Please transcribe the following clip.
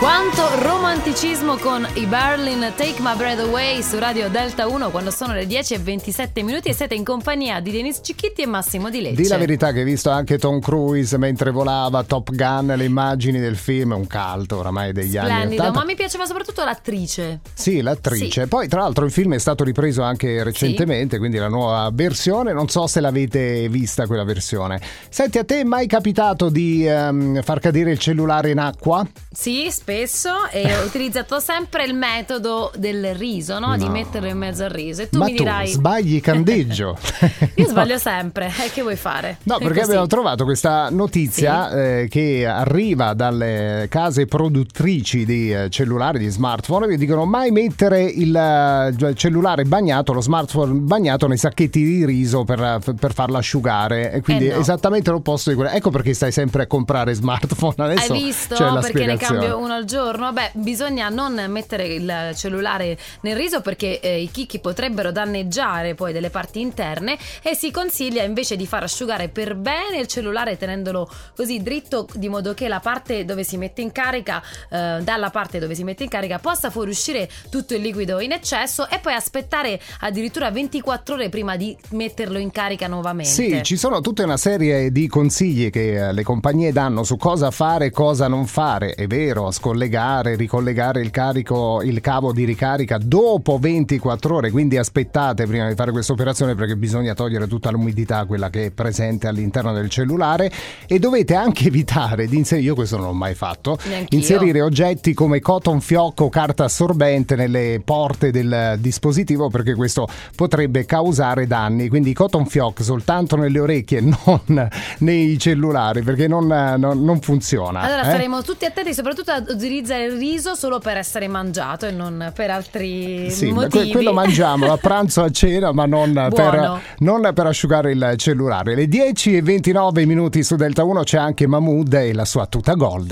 Quanto romanticismo con i Berlin Take My Breath Away su Radio Delta 1 quando sono le 10 e 27 minuti e siete in compagnia di Denis Cicchitti e Massimo Di Lecce. Di la verità che hai visto anche Tom Cruise mentre volava, Top Gun, le immagini del film, un caldo oramai degli Splendido, anni 80. ma mi piaceva soprattutto l'attrice. Sì, l'attrice. Sì. Poi tra l'altro il film è stato ripreso anche recentemente, quindi la nuova versione, non so se l'avete vista quella versione. Senti, a te è mai capitato di ehm, far cadere il cellulare in acqua? Sì, spesso e ho utilizzato sempre il metodo del riso, no? Di No. metterlo in mezzo al riso. E tu Ma mi tu dirai sbagli candeggio. Io sbaglio sempre, e che vuoi fare? No, perché abbiamo trovato questa notizia eh, che arriva dalle case produttrici di eh, cellulari, di smartphone, che dicono mai mettere il eh, cellulare bagnato, lo smartphone bagnato nei sacchetti di riso per, per farlo asciugare. E quindi Eh no. esattamente l'opposto di quello. Ecco perché stai sempre a comprare smartphone adesso. Hai visto? perché ne cambio uno al giorno? Beh, bisogna non mettere il cellulare nel riso perché eh, i chicchi potrebbero danneggiare poi delle parti interne e si consiglia invece di far asciugare per bene il cellulare tenendolo così dritto di modo che la parte dove si mette in carica, eh, dalla parte dove si mette in carica possa fuoriuscire tutto il liquido in eccesso e poi aspettare addirittura 24 ore prima di metterlo in carica nuovamente. Sì, ci sono tutta una serie di consigli che eh, le compagnie danno su cosa fare e cosa non fare. È vero, scollegare, ricollegare il carico, il cavo di ricarica dopo 24 ore, quindi aspettate prima di fare questa operazione perché bisogna togliere tutta l'umidità, quella che è presente all'interno del cellulare e dovete anche evitare di inserire, io questo non l'ho mai fatto, Neanch'io. inserire oggetti come cotton fioc o carta assorbente nelle porte del dispositivo perché questo potrebbe causare danni. Quindi cotton fioc soltanto nelle orecchie, non nei cellulari perché non, non- non funziona. Allora eh? staremo tutti attenti soprattutto ad utilizzare il riso solo per essere mangiato e non per altri Sì, motivi. que- quello mangiamo a pranzo, a cena, ma non per, non per asciugare il cellulare. Le 10 e 29 minuti su Delta 1 c'è anche Mahmood e la sua tuta gold.